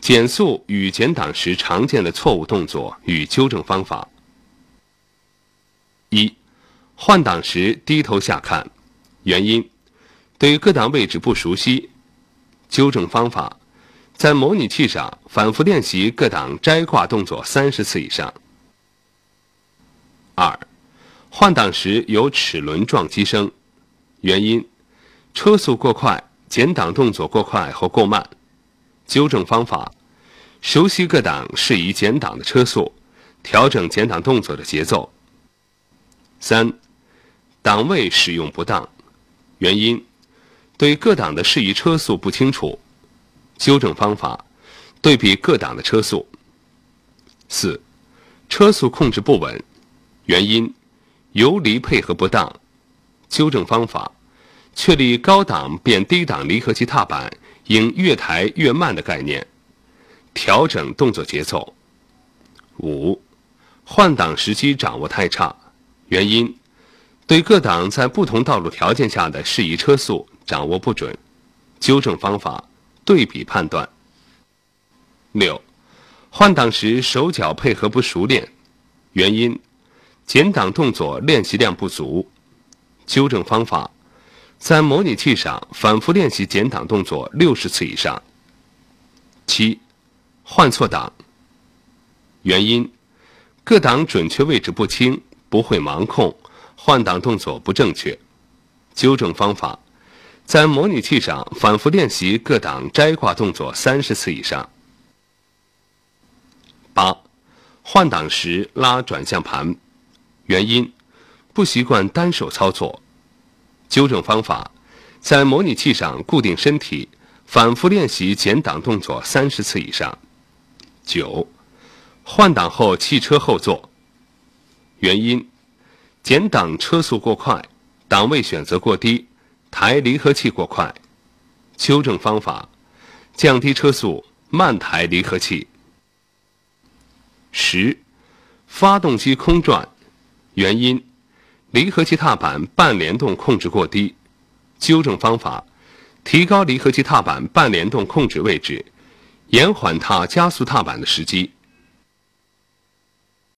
减速与减档时常见的错误动作与纠正方法。一、换挡时低头下看，原因：对各档位置不熟悉。纠正方法：在模拟器上反复练习各档摘挂动作三十次以上。二、换挡时有齿轮撞击声，原因：车速过快、减档动作过快或过慢。纠正方法：熟悉各档适宜减档的车速，调整减档动作的节奏。三、档位使用不当，原因：对各档的适宜车速不清楚。纠正方法：对比各档的车速。四、车速控制不稳，原因：游离配合不当。纠正方法：确立高档变低档离合器踏板。应越抬越慢的概念，调整动作节奏。五、换挡时机掌握太差，原因：对各档在不同道路条件下的适宜车速掌握不准。纠正方法：对比判断。六、换挡时手脚配合不熟练，原因：减档动作练习量不足。纠正方法。在模拟器上反复练习减档动作六十次以上。七，换错档。原因：各档准确位置不清，不会盲控，换挡动作不正确。纠正方法：在模拟器上反复练习各档摘挂动作三十次以上。八，换挡时拉转向盘。原因：不习惯单手操作。纠正方法：在模拟器上固定身体，反复练习减档动作三十次以上。九、换挡后汽车后座。原因：减档车速过快，档位选择过低，抬离合器过快。纠正方法：降低车速，慢抬离合器。十、发动机空转。原因。离合器踏板半联动控制过低，纠正方法：提高离合器踏板半联动控制位置，延缓踏加速踏板的时机。